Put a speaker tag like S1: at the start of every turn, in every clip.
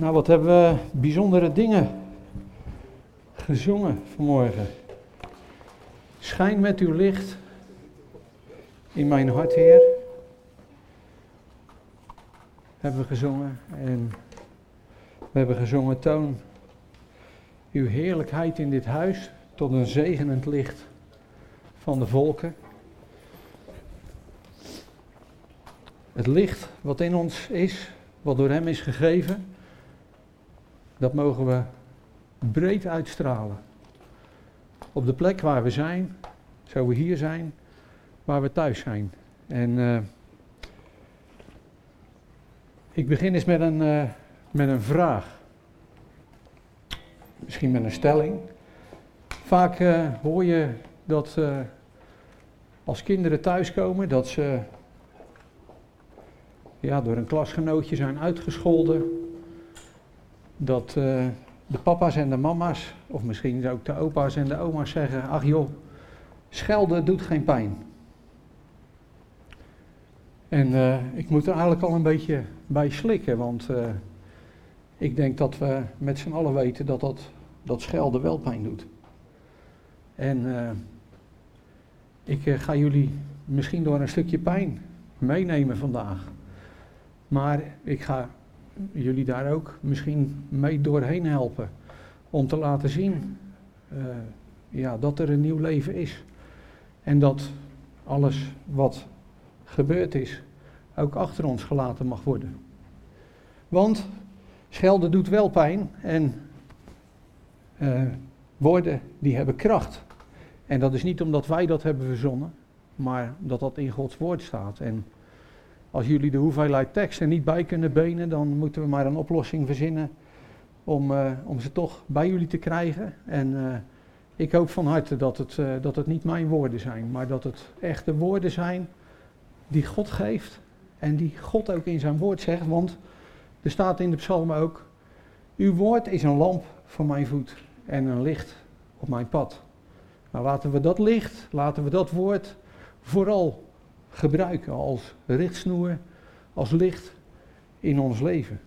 S1: Nou, wat hebben we bijzondere dingen gezongen vanmorgen. Schijn met uw licht in mijn hart, Heer. Hebben we gezongen. En we hebben gezongen, toon uw heerlijkheid in dit huis tot een zegenend licht van de volken. Het licht wat in ons is, wat door Hem is gegeven, dat mogen we breed uitstralen. Op de plek waar we zijn, zo we hier zijn, waar we thuis zijn. En uh, ik begin eens met een, uh, met een vraag. Misschien met een stelling. Vaak uh, hoor je dat als kinderen thuiskomen, dat ze ja, door een klasgenootje zijn uitgescholden. Dat uh, de papa's en de mama's, of misschien ook de opa's en de oma's zeggen: Ach joh, schelden doet geen pijn. En uh, ik moet er eigenlijk al een beetje bij slikken, want uh, ik denk dat we met z'n allen weten dat, dat dat schelden wel pijn doet. En ik ga jullie misschien door een stukje pijn meenemen vandaag. Maar ik ga jullie daar ook misschien mee doorheen helpen. Om te laten zien uh, ja, dat er een nieuw leven is. En dat alles wat gebeurd is ook achter ons gelaten mag worden. Want schelden doet wel pijn en uh, woorden die hebben kracht. En dat is niet omdat wij dat hebben verzonnen, maar dat dat in Gods woord staat. En als jullie de hoeveelheid tekst er niet bij kunnen benen, dan moeten we maar een oplossing verzinnen om, uh, om ze toch bij jullie te krijgen. En uh, ik hoop van harte dat het, uh, dat het niet mijn woorden zijn, maar dat het echt de woorden zijn die God geeft en die God ook in zijn woord zegt. Want er staat in de psalm ook, uw woord is een lamp voor mijn voet en een licht op mijn pad. Nou laten we dat licht, laten we dat woord vooral gebruiken als richtsnoer, als licht in ons leven.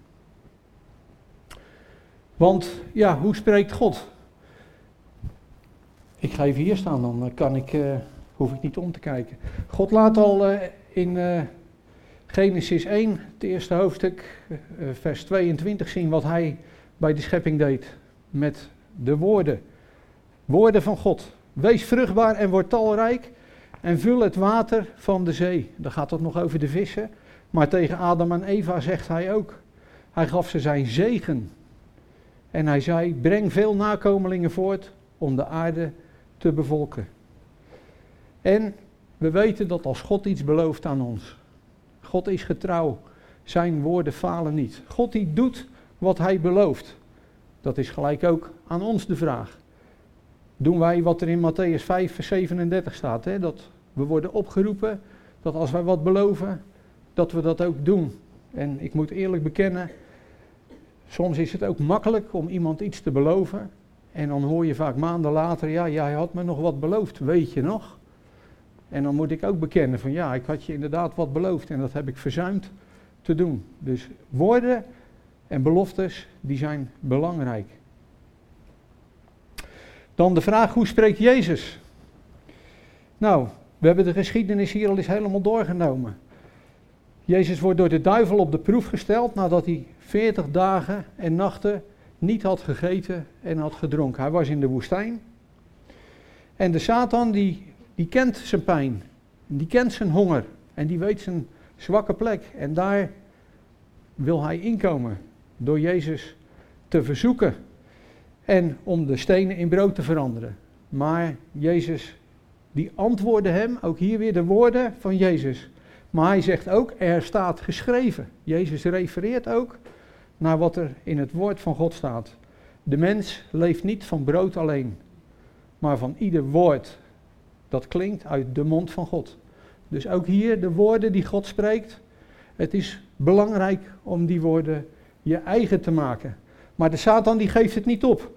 S1: Want ja, hoe spreekt God? Ik ga even hier staan, dan kan ik, uh, hoef ik niet om te kijken. God laat al uh, in Genesis 1, het eerste hoofdstuk, vers 22, zien wat hij bij de schepping deed met de woorden. Woorden van God. Wees vruchtbaar en word talrijk en vul het water van de zee. Dan gaat het nog over de vissen. Maar tegen Adam en Eva zegt hij ook. Hij gaf ze zijn zegen. En hij zei: Breng veel nakomelingen voort om de aarde te bevolken. En we weten dat als God iets belooft aan ons, God is getrouw, zijn woorden falen niet. God die doet wat hij belooft. Dat is gelijk ook aan ons de vraag. Doen wij wat er in Matthäus 5, vers 37 staat, hè? dat we worden opgeroepen dat als wij wat beloven, dat we dat ook doen. En ik moet eerlijk bekennen, soms is het ook makkelijk om iemand iets te beloven. En dan hoor je vaak maanden later, ja, jij had me nog wat beloofd, weet je nog? En dan moet ik ook bekennen van ja, ik had je inderdaad wat beloofd en dat heb ik verzuimd te doen. Dus woorden en beloftes, die zijn belangrijk. Dan de vraag, hoe spreekt Jezus? Nou, we hebben de geschiedenis hier al eens helemaal doorgenomen. Jezus wordt door de duivel op de proef gesteld nadat hij 40 dagen en nachten niet had gegeten en had gedronken. Hij was in de woestijn. En de Satan die, die kent zijn pijn, die kent zijn honger en die weet zijn zwakke plek. En daar wil hij inkomen door Jezus te verzoeken en om de stenen in brood te veranderen. Maar Jezus die antwoorden hem, ook hier weer de woorden van Jezus. Maar hij zegt ook, er staat geschreven. Jezus refereert ook naar wat er in het woord van God staat. De mens leeft niet van brood alleen, maar van ieder woord dat klinkt uit de mond van God. Dus ook hier de woorden die God spreekt. Het is belangrijk om die woorden je eigen te maken. Maar de Satan die geeft het niet op.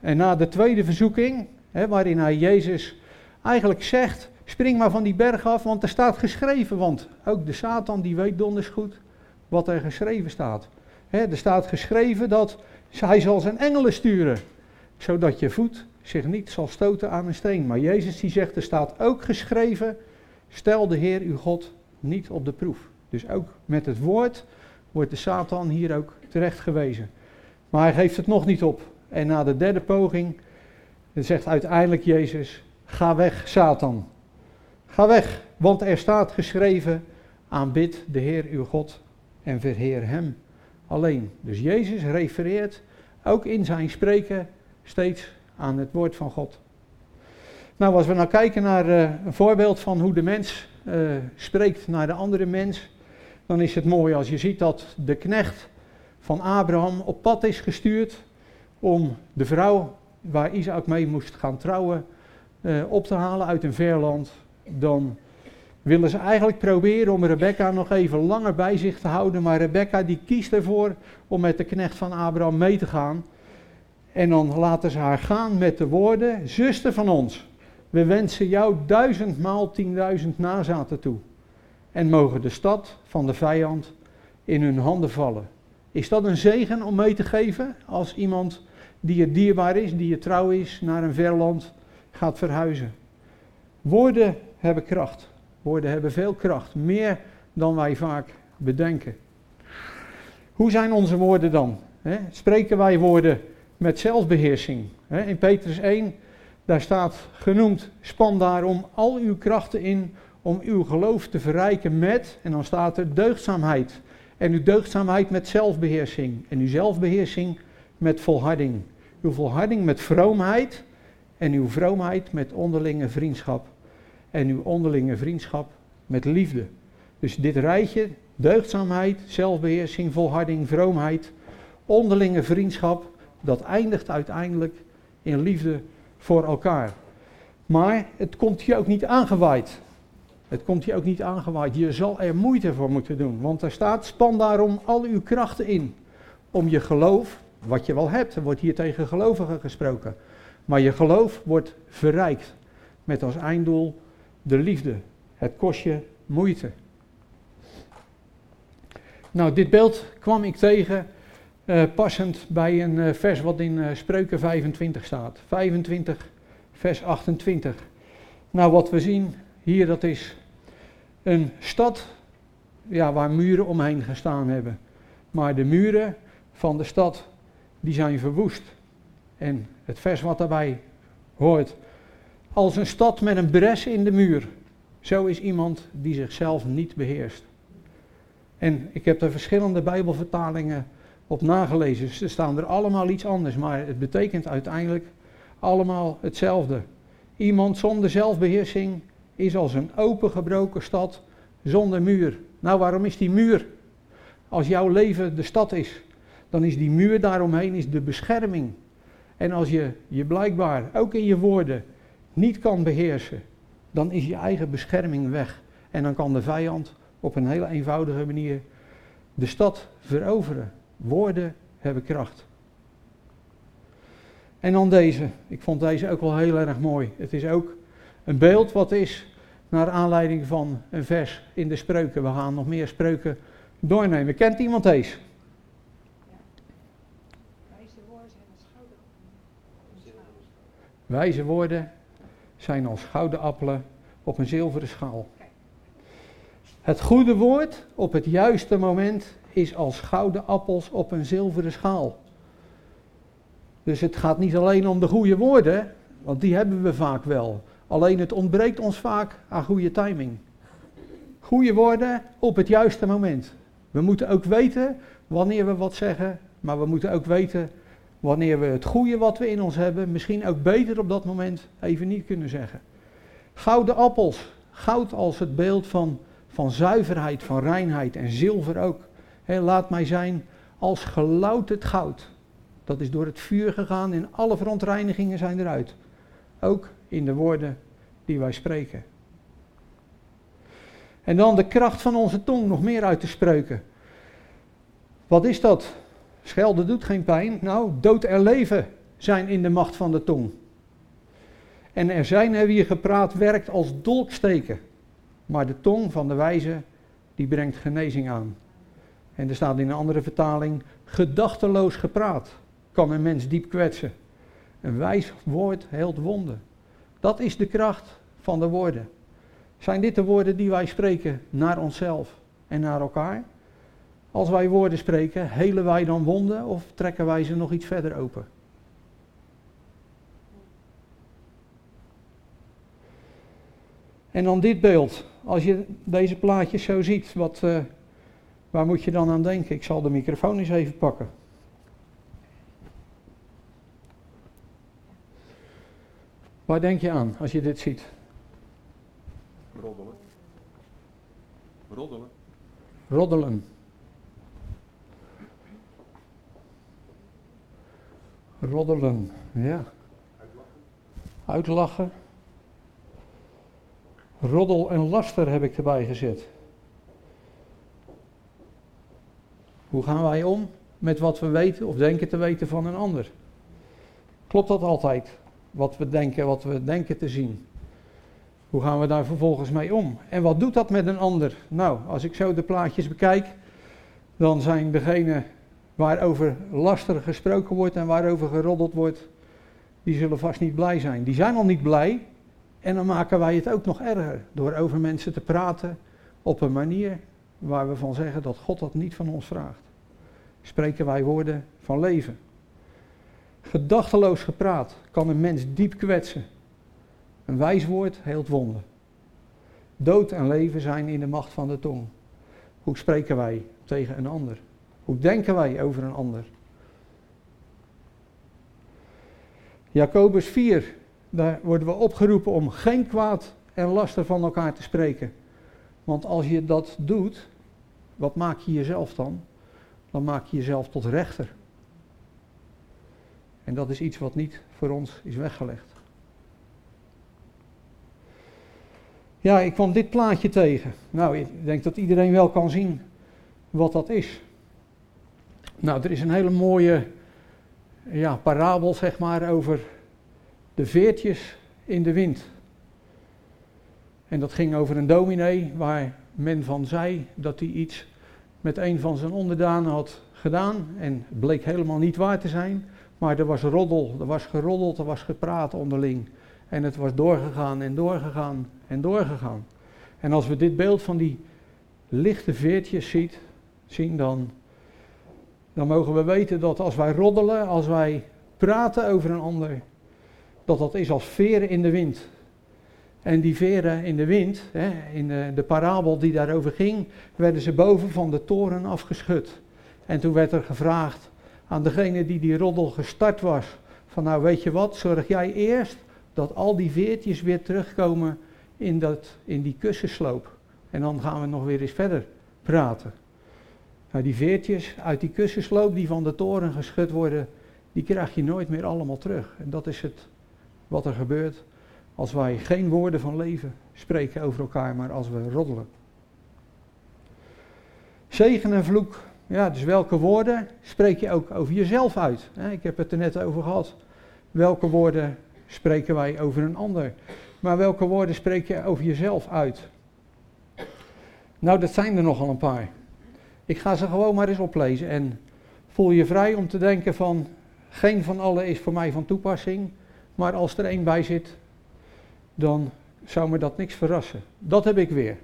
S1: En na de tweede verzoeking, hè, waarin hij Jezus eigenlijk zegt, spring maar van die berg af, want er staat geschreven. Want ook de Satan die weet donders goed wat er geschreven staat. er staat geschreven dat hij zal zijn engelen sturen, zodat je voet zich niet zal stoten aan een steen. Maar Jezus die zegt, er staat ook geschreven, stel de Heer uw God niet op de proef. Dus ook met het woord wordt de Satan hier ook terecht gewezen. Maar hij geeft het nog niet op. En na de derde poging zegt uiteindelijk Jezus, ga weg Satan. Ga weg, want er staat geschreven, aanbid de Heer uw God en verheer hem alleen. Dus Jezus refereert ook in zijn spreken steeds aan het woord van God. Nou, als we nou kijken naar uh, een voorbeeld van hoe de mens uh, spreekt naar de andere mens, dan is het mooi als je ziet dat de knecht van Abraham op pad is gestuurd om de vrouw waar Isaac mee moest gaan trouwen uh, op te halen uit een ver land. Dan willen ze eigenlijk proberen om Rebecca nog even langer bij zich te houden, maar Rebecca die kiest ervoor om met de knecht van Abraham mee te gaan. En dan laten ze haar gaan met de woorden, zuster van ons, we wensen jou duizendmaal tienduizend nazaten toe. En mogen de stad van de vijand in hun handen vallen. Is dat een zegen om mee te geven als iemand die je dierbaar is, die je trouw is, naar een ver land gaat verhuizen? Woorden hebben kracht. Woorden hebben veel kracht, meer dan wij vaak bedenken. Hoe zijn onze woorden dan? Spreken wij woorden met zelfbeheersing? In Petrus 1, daar staat genoemd, span daarom al uw krachten in om uw geloof te verrijken met, en dan staat er deugdzaamheid. En uw deugdzaamheid met zelfbeheersing. En uw zelfbeheersing met volharding. Uw volharding met vroomheid. En uw vroomheid met onderlinge vriendschap en uw onderlinge vriendschap met liefde. Dus dit rijtje, deugdzaamheid, zelfbeheersing, volharding, vroomheid, onderlinge vriendschap, dat eindigt uiteindelijk in liefde voor elkaar. Maar het komt je ook niet aangewaaid. Het komt je ook niet aangewaaid. Je zal er moeite voor moeten doen. Want er staat, span daarom al uw krachten in. Om je geloof, wat je wel hebt, er wordt hier tegen gelovigen gesproken. Maar je geloof wordt verrijkt. Met als einddoel de liefde. Het kost je moeite. Nou, dit beeld kwam ik tegen uh, passend bij een uh, vers wat in uh, Spreuken 25 staat. 25, vers 28. Nou, wat we zien hier, dat is een stad ja, waar muren omheen gestaan hebben. Maar de muren van de stad, die zijn verwoest. En het vers wat daarbij hoort, als een stad met een bres in de muur. Zo is iemand die zichzelf niet beheerst. En ik heb er verschillende Bijbelvertalingen op nagelezen. Ze staan er allemaal iets anders, maar het betekent uiteindelijk allemaal hetzelfde. Iemand zonder zelfbeheersing is als een opengebroken stad zonder muur. Nou, waarom is die muur? Als jouw leven de stad is, dan is die muur daaromheen is de bescherming. En als je je blijkbaar, ook in je woorden, niet kan beheersen, dan is je eigen bescherming weg. En dan kan de vijand op een hele eenvoudige manier de stad veroveren. Woorden hebben kracht. En dan deze. Ik vond deze ook wel heel erg mooi. Het is ook een beeld wat is naar aanleiding van een vers in de spreuken. We gaan nog meer spreuken doornemen. Kent iemand deze? Wijze woorden zijn als gouden appelen op een zilveren schaal. Het goede woord op het juiste moment is als gouden appels op een zilveren schaal. Dus het gaat niet alleen om de goede woorden, want die hebben we vaak wel. Alleen het ontbreekt ons vaak aan goede timing. Goede woorden op het juiste moment. We moeten ook weten wanneer we wat zeggen, maar we moeten ook weten wanneer we het goede wat we in ons hebben, misschien ook beter op dat moment even niet kunnen zeggen. Gouden appels, goud als het beeld van, van zuiverheid, van reinheid en zilver ook. laat mij zijn als gelouterd goud. Dat is door het vuur gegaan en alle verontreinigingen zijn eruit. Ook in de woorden die wij spreken. En dan de kracht van onze tong nog meer uit te spreken. Wat is dat? Schelden doet geen pijn. Nou, dood en leven zijn in de macht van de tong. En er zijn er wie gepraat werkt als dolksteken. Maar de tong van de wijze, die brengt genezing aan. En er staat in een andere vertaling, gedachteloos gepraat kan een mens diep kwetsen. Een wijs woord heelt wonden. Dat is de kracht van de woorden. Zijn dit de woorden die wij spreken naar onszelf en naar elkaar? Als wij woorden spreken, helen wij dan wonden of trekken wij ze nog iets verder open? En dan dit beeld. Als je deze plaatjes zo ziet, wat, uh, waar moet je dan aan denken? Ik zal de microfoon eens even pakken. Waar denk je aan als je dit ziet?
S2: Roddelen. Roddelen.
S1: Roddelen. Roddelen, ja. Uitlachen. Roddel en laster heb ik erbij gezet. Hoe gaan wij om met wat we weten of denken te weten van een ander? Klopt dat altijd? Wat we denken, wat we denken te zien. Hoe gaan we daar vervolgens mee om? En wat doet dat met een ander? Nou, als ik zo de plaatjes bekijk, dan zijn degenen waarover lastig gesproken wordt en waarover geroddeld wordt, die zullen vast niet blij zijn. Die zijn al niet blij en dan maken wij het ook nog erger door over mensen te praten op een manier waar we van zeggen dat God dat niet van ons vraagt. Spreken wij woorden van leven. Gedachteloos gepraat kan een mens diep kwetsen. Een wijs woord heelt wonden. Dood en leven zijn in de macht van de tong. Hoe spreken wij tegen een ander? Hoe denken wij over een ander? Jacobus 4, daar worden we opgeroepen om geen kwaad en laster van elkaar te spreken. Want als je dat doet, wat maak je jezelf dan? Dan maak je jezelf tot rechter. En dat is iets wat niet voor ons is weggelegd. Ja, ik kwam dit plaatje tegen. Nou, ik denk dat iedereen wel kan zien wat dat is. Nou, er is een hele mooie ja, parabel, zeg maar, over de veertjes in de wind. En dat ging over een dominee waar men van zei dat hij iets met een van zijn onderdanen had gedaan en bleek helemaal niet waar te zijn. Maar er was roddel, er was geroddeld, er was gepraat onderling. En het was doorgegaan en doorgegaan en doorgegaan. En als we dit beeld van die lichte veertjes ziet, zien, dan, dan mogen we weten dat als wij roddelen, als wij praten over een ander, dat dat is als veren in de wind. En die veren in de wind, hè, in de, de parabel die daarover ging, werden ze boven van de toren afgeschud. En toen werd er gevraagd, aan degene die die roddel gestart was. Van nou weet je wat, zorg jij eerst dat al die veertjes weer terugkomen in, dat, in die kussensloop. En dan gaan we nog weer eens verder praten. Nou, die veertjes uit die kussensloop die van de toren geschud worden, die krijg je nooit meer allemaal terug. En dat is het wat er gebeurt als wij geen woorden van leven spreken over elkaar, maar als we roddelen. Zegen en vloek ja, dus welke woorden spreek je ook over jezelf uit? Ik heb het er net over gehad. Welke woorden spreken wij over een ander? Maar welke woorden spreek je over jezelf uit? Nou, dat zijn er nogal een paar. Ik ga ze gewoon maar eens oplezen en voel je vrij om te denken van geen van alle is voor mij van toepassing, maar als er één bij zit, dan zou me dat niks verrassen. Dat heb ik weer.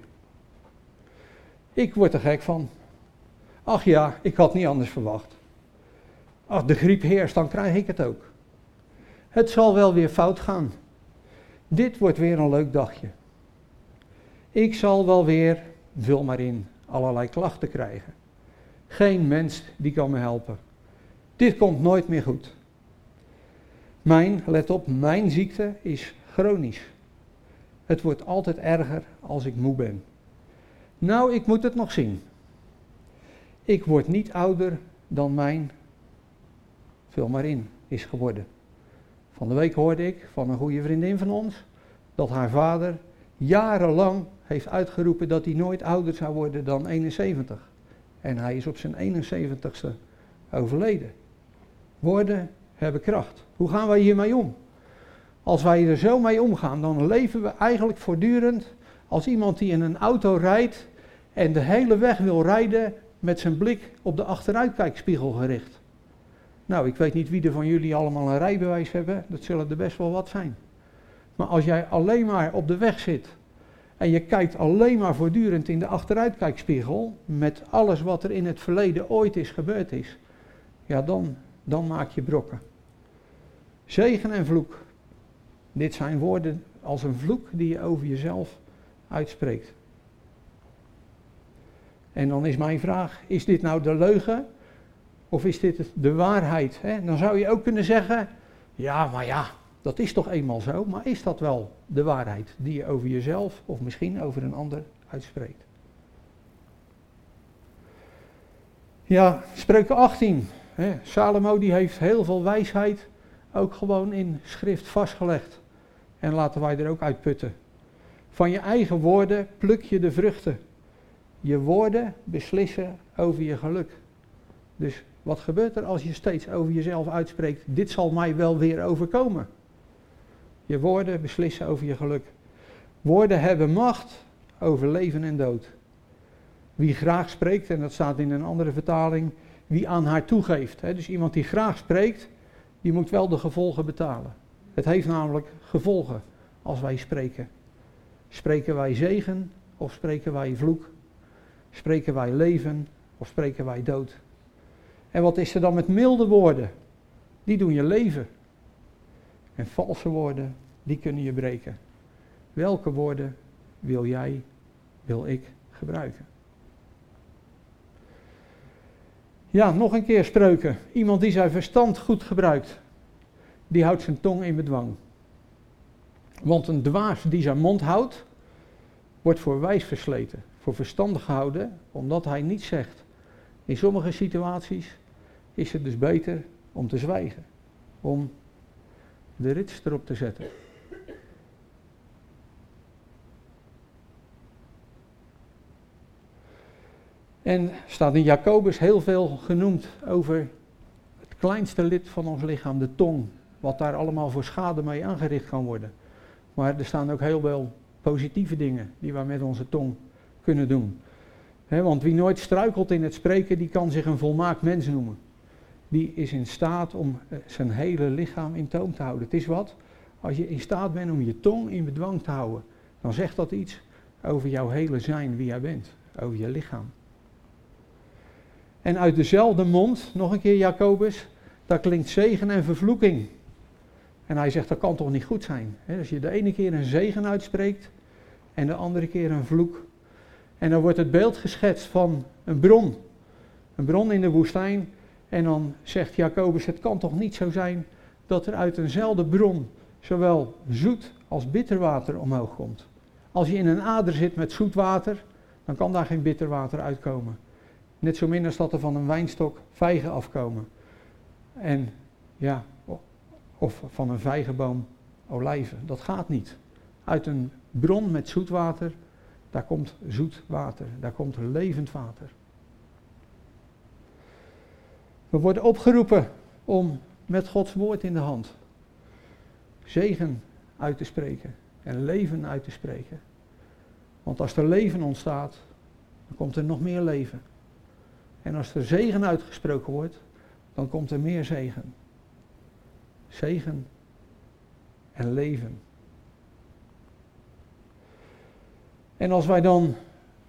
S1: Ik word er gek van. Ach ja, ik had niet anders verwacht. Als de griep heerst, dan krijg ik het ook. Het zal wel weer fout gaan. Dit wordt weer een leuk dagje. Ik zal wel weer, vul maar in, allerlei klachten krijgen. Geen mens die kan me helpen. Dit komt nooit meer goed. Mijn, let op, mijn ziekte is chronisch. Het wordt altijd erger als ik moe ben. Nou, ik moet het nog zien. Ik word niet ouder dan mijn, vul maar in, is geworden. Van de week hoorde ik van een goede vriendin van ons dat haar vader jarenlang heeft uitgeroepen dat hij nooit ouder zou worden dan 71. En hij is op zijn 71ste overleden. Woorden hebben kracht. Hoe gaan wij hiermee om? Als wij er zo mee omgaan, dan leven we eigenlijk voortdurend als iemand die in een auto rijdt en de hele weg wil rijden met zijn blik op de achteruitkijkspiegel gericht. Nou, ik weet niet wie er van jullie allemaal een rijbewijs hebben, dat zullen er best wel wat zijn. Maar als jij alleen maar op de weg zit en je kijkt alleen maar voortdurend in de achteruitkijkspiegel met alles wat er in het verleden ooit is gebeurd is, ja, dan, dan maak je brokken. Zegen en vloek. Dit zijn woorden als een vloek die je over jezelf uitspreekt. En dan is mijn vraag, is dit nou de leugen of is dit de waarheid? Hè? Dan zou je ook kunnen zeggen, ja, maar ja, dat is toch eenmaal zo, maar is dat wel de waarheid die je over jezelf of misschien over een ander uitspreekt? Ja, spreuken 18. Hè. Salomo die heeft heel veel wijsheid ook gewoon in schrift vastgelegd. En laten wij er ook uit putten. Van je eigen woorden pluk je de vruchten. Je woorden beslissen over je geluk. Dus wat gebeurt er als je steeds over jezelf uitspreekt, dit zal mij wel weer overkomen? Je woorden beslissen over je geluk. Woorden hebben macht over leven en dood. Wie graag spreekt, en dat staat in een andere vertaling, wie aan haar toegeeft. Hè? Dus iemand die graag spreekt, die moet wel de gevolgen betalen. Het heeft namelijk gevolgen als wij spreken. Spreken wij zegen of spreken wij vloek? Spreken wij leven of spreken wij dood? En wat is er dan met milde woorden? Die doen je leven. En valse woorden, die kunnen je breken. Welke woorden wil jij, wil ik gebruiken? Ja, nog een keer spreuken. Iemand die zijn verstand goed gebruikt, die houdt zijn tong in bedwang. Want een dwaas die zijn mond houdt, wordt voor wijs versleten, verstandig gehouden, omdat hij niet zegt. In sommige situaties is het dus beter om te zwijgen, om de rits erop te zetten. En staat in Jacobus heel veel genoemd over het kleinste lid van ons lichaam, de tong. Wat daar allemaal voor schade mee aangericht kan worden. Maar er staan ook heel veel positieve dingen die we met onze tong kunnen doen. want wie nooit struikelt in het spreken, die kan zich een volmaakt mens noemen. Die is in staat om eh, zijn hele lichaam in toom te houden. Het is wat, als je in staat bent om je tong in bedwang te houden, dan zegt dat iets over jouw hele zijn, wie jij bent, over je lichaam. En uit dezelfde mond, nog een keer Jacobus, daar klinkt zegen en vervloeking. En hij zegt, dat kan toch niet goed zijn? als je de ene keer een zegen uitspreekt en de andere keer een vloek. En dan wordt het beeld geschetst van een bron. Een bron in de woestijn. En dan zegt Jacobus, het kan toch niet zo zijn dat er uit eenzelfde bron zowel zoet als bitter water omhoog komt. Als je in een ader zit met zoet water, dan kan daar geen bitter water uitkomen. Net zo min als dat er van een wijnstok vijgen afkomen. En ja, of van een vijgenboom olijven. Dat gaat niet. Uit een bron met zoet water, daar komt zoet water, daar komt levend water. We worden opgeroepen om met Gods woord in de hand zegen uit te spreken en leven uit te spreken. Want als er leven ontstaat, dan komt er nog meer leven. En als er zegen uitgesproken wordt, dan komt er meer zegen. Zegen en leven. En als wij dan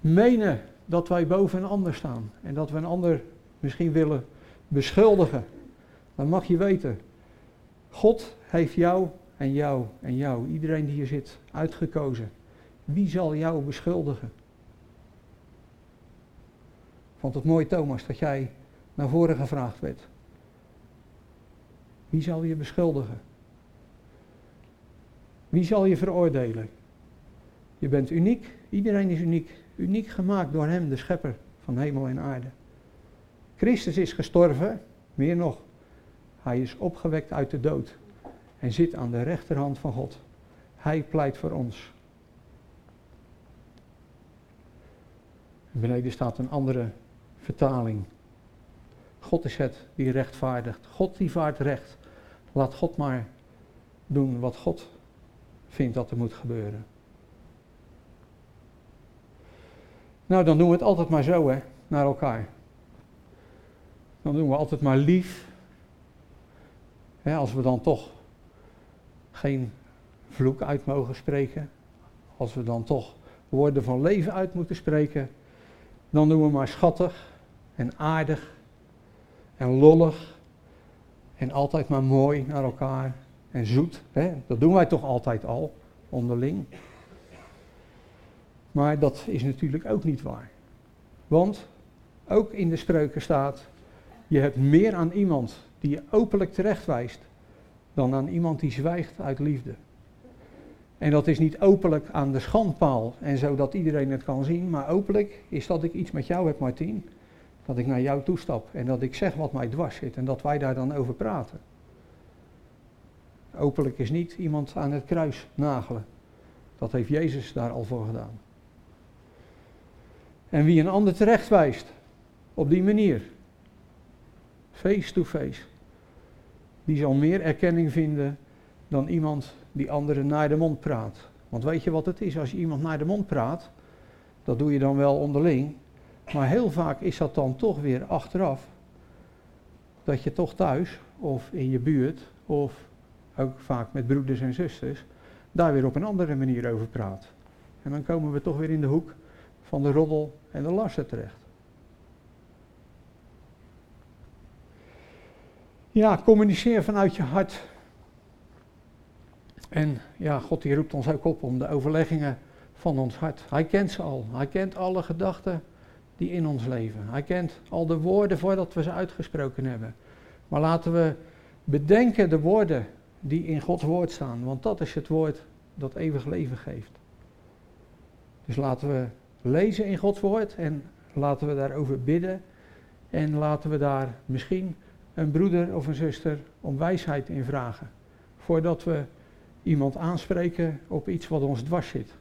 S1: menen dat wij boven een ander staan en dat we een ander misschien willen beschuldigen, dan mag je weten, God heeft jou en jou en jou, iedereen die hier zit, uitgekozen. Wie zal jou beschuldigen? vond het mooi, Thomas, dat jij naar voren gevraagd werd. Wie zal je beschuldigen? Wie zal je veroordelen? Je bent uniek, iedereen is uniek. Uniek gemaakt door Hem, de Schepper van hemel en aarde. Christus is gestorven, meer nog, Hij is opgewekt uit de dood en zit aan de rechterhand van God. Hij pleit voor ons. Beneden staat een andere vertaling. God is het die rechtvaardigt. God die vaart recht. Laat God maar doen wat God vindt dat er moet gebeuren. Nou, dan doen we het altijd maar zo, hè, naar elkaar. dan doen we altijd maar lief. als we dan toch geen vloek uit mogen spreken, als we dan toch woorden van leven uit moeten spreken, dan doen we maar schattig en aardig en lollig en altijd maar mooi naar elkaar en zoet. Hè? Dat doen wij toch altijd al, onderling. Maar dat is natuurlijk ook niet waar. Want ook in de spreuken staat, je hebt meer aan iemand die je openlijk terechtwijst, dan aan iemand die zwijgt uit liefde. En dat is niet openlijk aan de schandpaal en zodat iedereen het kan zien, maar openlijk is dat ik iets met jou heb, Martien. Dat ik naar jou toestap en dat ik zeg wat mij dwars zit en dat wij daar dan over praten. Openlijk is niet iemand aan het kruis nagelen. Dat heeft Jezus daar al voor gedaan. En wie een ander terecht wijst, op die manier, face to face, die zal meer erkenning vinden dan iemand die anderen naar de mond praat. Want weet je wat het is als je iemand naar de mond praat? Dat doe je dan wel onderling. Maar heel vaak is dat dan toch weer achteraf. Dat je toch thuis of in je buurt of ook vaak met broeders en zusters daar weer op een andere manier over praat. En dan komen we toch weer in de hoek van de roddel en de laster terecht. Ja, communiceer vanuit je hart. En ja, God die roept ons ook op om de overleggingen van ons hart. Hij kent ze al. Hij kent alle gedachten die in ons leven. Hij kent al de woorden voordat we ze uitgesproken hebben. Maar laten we bedenken de woorden die in Gods woord staan, want dat is het woord dat eeuwig leven geeft. Dus laten we lezen in Gods woord en laten we daarover bidden en laten we daar misschien een broeder of een zuster om wijsheid in vragen. Voordat we iemand aanspreken op iets wat ons dwars zit.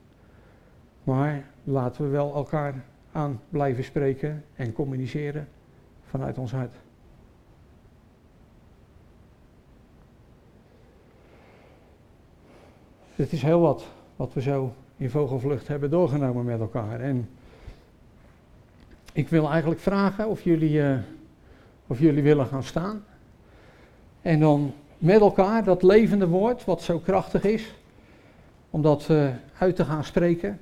S1: Maar laten we wel elkaar aan blijven spreken en communiceren vanuit ons hart. Het is heel wat wat we zo in vogelvlucht hebben doorgenomen met elkaar. En ik wil eigenlijk vragen of jullie, uh, of jullie willen gaan staan. En dan met elkaar dat levende woord, wat zo krachtig is, om dat uh, uit te gaan spreken,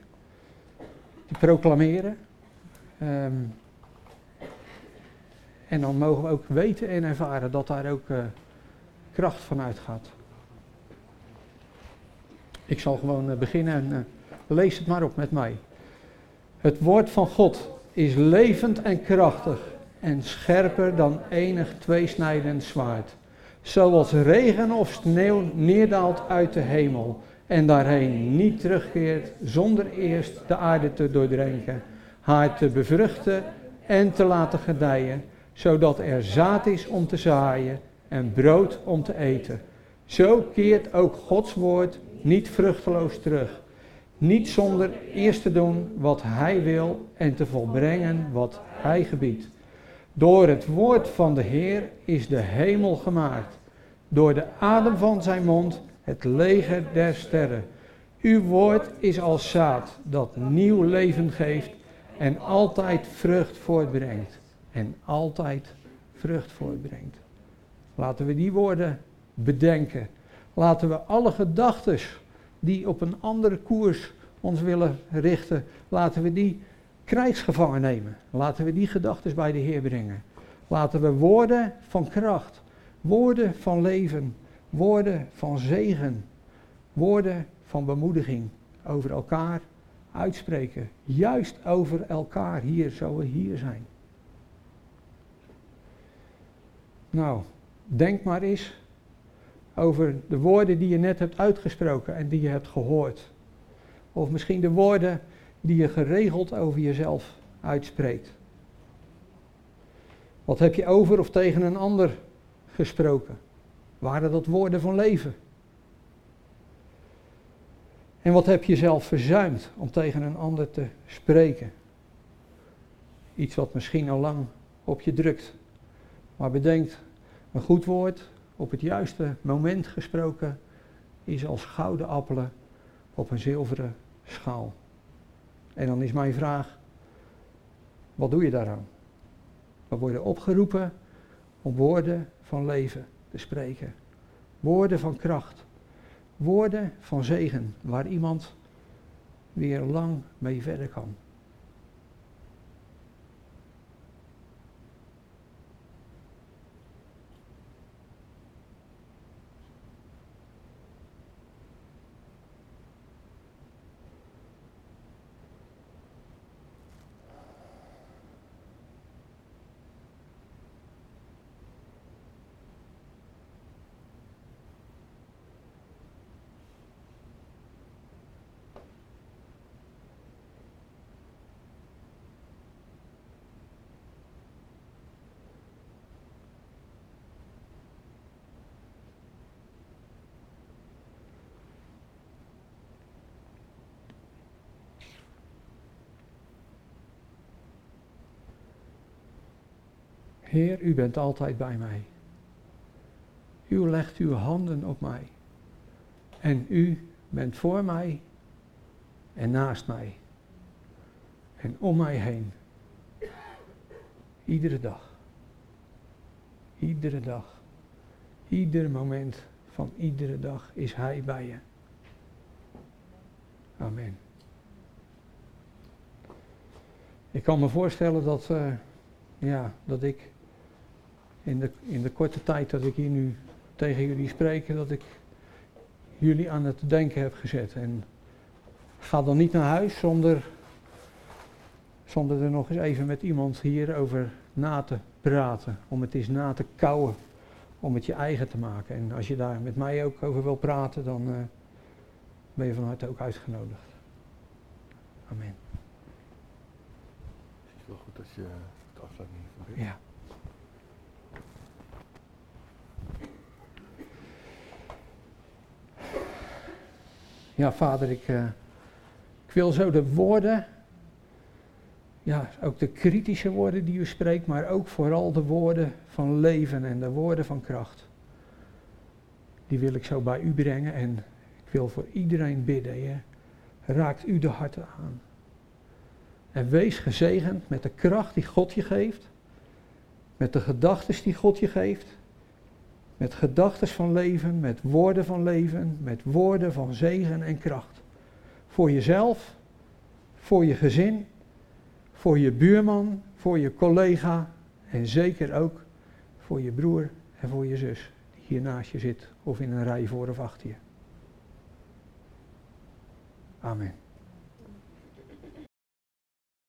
S1: te proclameren. Um, en dan mogen we ook weten en ervaren dat daar ook uh, kracht van uitgaat. Ik zal gewoon beginnen en lees het maar op met mij. Het woord van God is levend en krachtig en scherper dan enig tweesnijdend zwaard. Zoals regen of sneeuw neerdaalt uit de hemel en daarheen niet terugkeert zonder eerst de aarde te doordrenken, haar te bevruchten en te laten gedijen, zodat er zaad is om te zaaien en brood om te eten. Zo keert ook Gods woord niet vruchteloos terug niet zonder eerst te doen wat hij wil en te volbrengen wat hij gebiedt. Door het woord van de Heer is de hemel gemaakt. Door de adem van zijn mond het leger der sterren. Uw woord is als zaad dat nieuw leven geeft en altijd vrucht voortbrengt. En altijd vrucht voortbrengt. Laten we die woorden bedenken. Laten we alle gedachten die op een andere koers ons willen richten, laten we die krijgsgevangen nemen. Laten we die gedachten bij de Heer brengen. Laten we woorden van kracht, woorden van leven, woorden van zegen, woorden van bemoediging over elkaar uitspreken. Juist over elkaar hier, zo we hier zijn. Nou, denk maar eens over de woorden die je net hebt uitgesproken en die je hebt gehoord. Of misschien de woorden die je geregeld over jezelf uitspreekt. Wat heb je over of tegen een ander gesproken? Waren dat woorden van leven? En wat heb je zelf verzuimd om tegen een ander te spreken? Iets wat misschien al lang op je drukt. Maar bedenkt, een goed woord op het juiste moment gesproken is als gouden appelen op een zilveren schaal. En dan is mijn vraag, wat doe je daaraan? We worden opgeroepen om woorden van leven te spreken. Woorden van kracht. Woorden van zegen, waar iemand weer lang mee verder kan. Heer, u bent altijd bij mij. U legt uw handen op mij. En u bent voor mij en naast mij. En om mij heen. Iedere dag. Iedere dag. Ieder moment van iedere dag is Hij bij je. Amen. Ik kan me voorstellen dat, uh, ja, dat ik in de, in de korte tijd dat ik hier nu tegen jullie spreek, dat ik jullie aan het denken heb gezet. En ga dan niet naar huis zonder, zonder er nog eens even met iemand hier over na te praten. Om het eens na te kouwen. Om het je eigen te maken. En als je daar met mij ook over wil praten, dan uh, ben je van harte ook uitgenodigd. Amen.
S2: Het is wel goed als je het afsluiting van
S1: Ja. Ja, vader, ik, uh, ik wil zo de woorden, ja, ook de kritische woorden die u spreekt, maar ook vooral de woorden van leven en de woorden van kracht. Die wil ik zo bij u brengen en ik wil voor iedereen bidden. Raakt u de harten aan. En wees gezegend met de kracht die God je geeft, met de gedachten die God je geeft, met gedachten van leven, met woorden van leven, met woorden van zegen en kracht. Voor jezelf, voor je gezin, voor je buurman, voor je collega en zeker ook voor je broer en voor je zus die hier naast je zit of in een rij voor of achter je. Amen.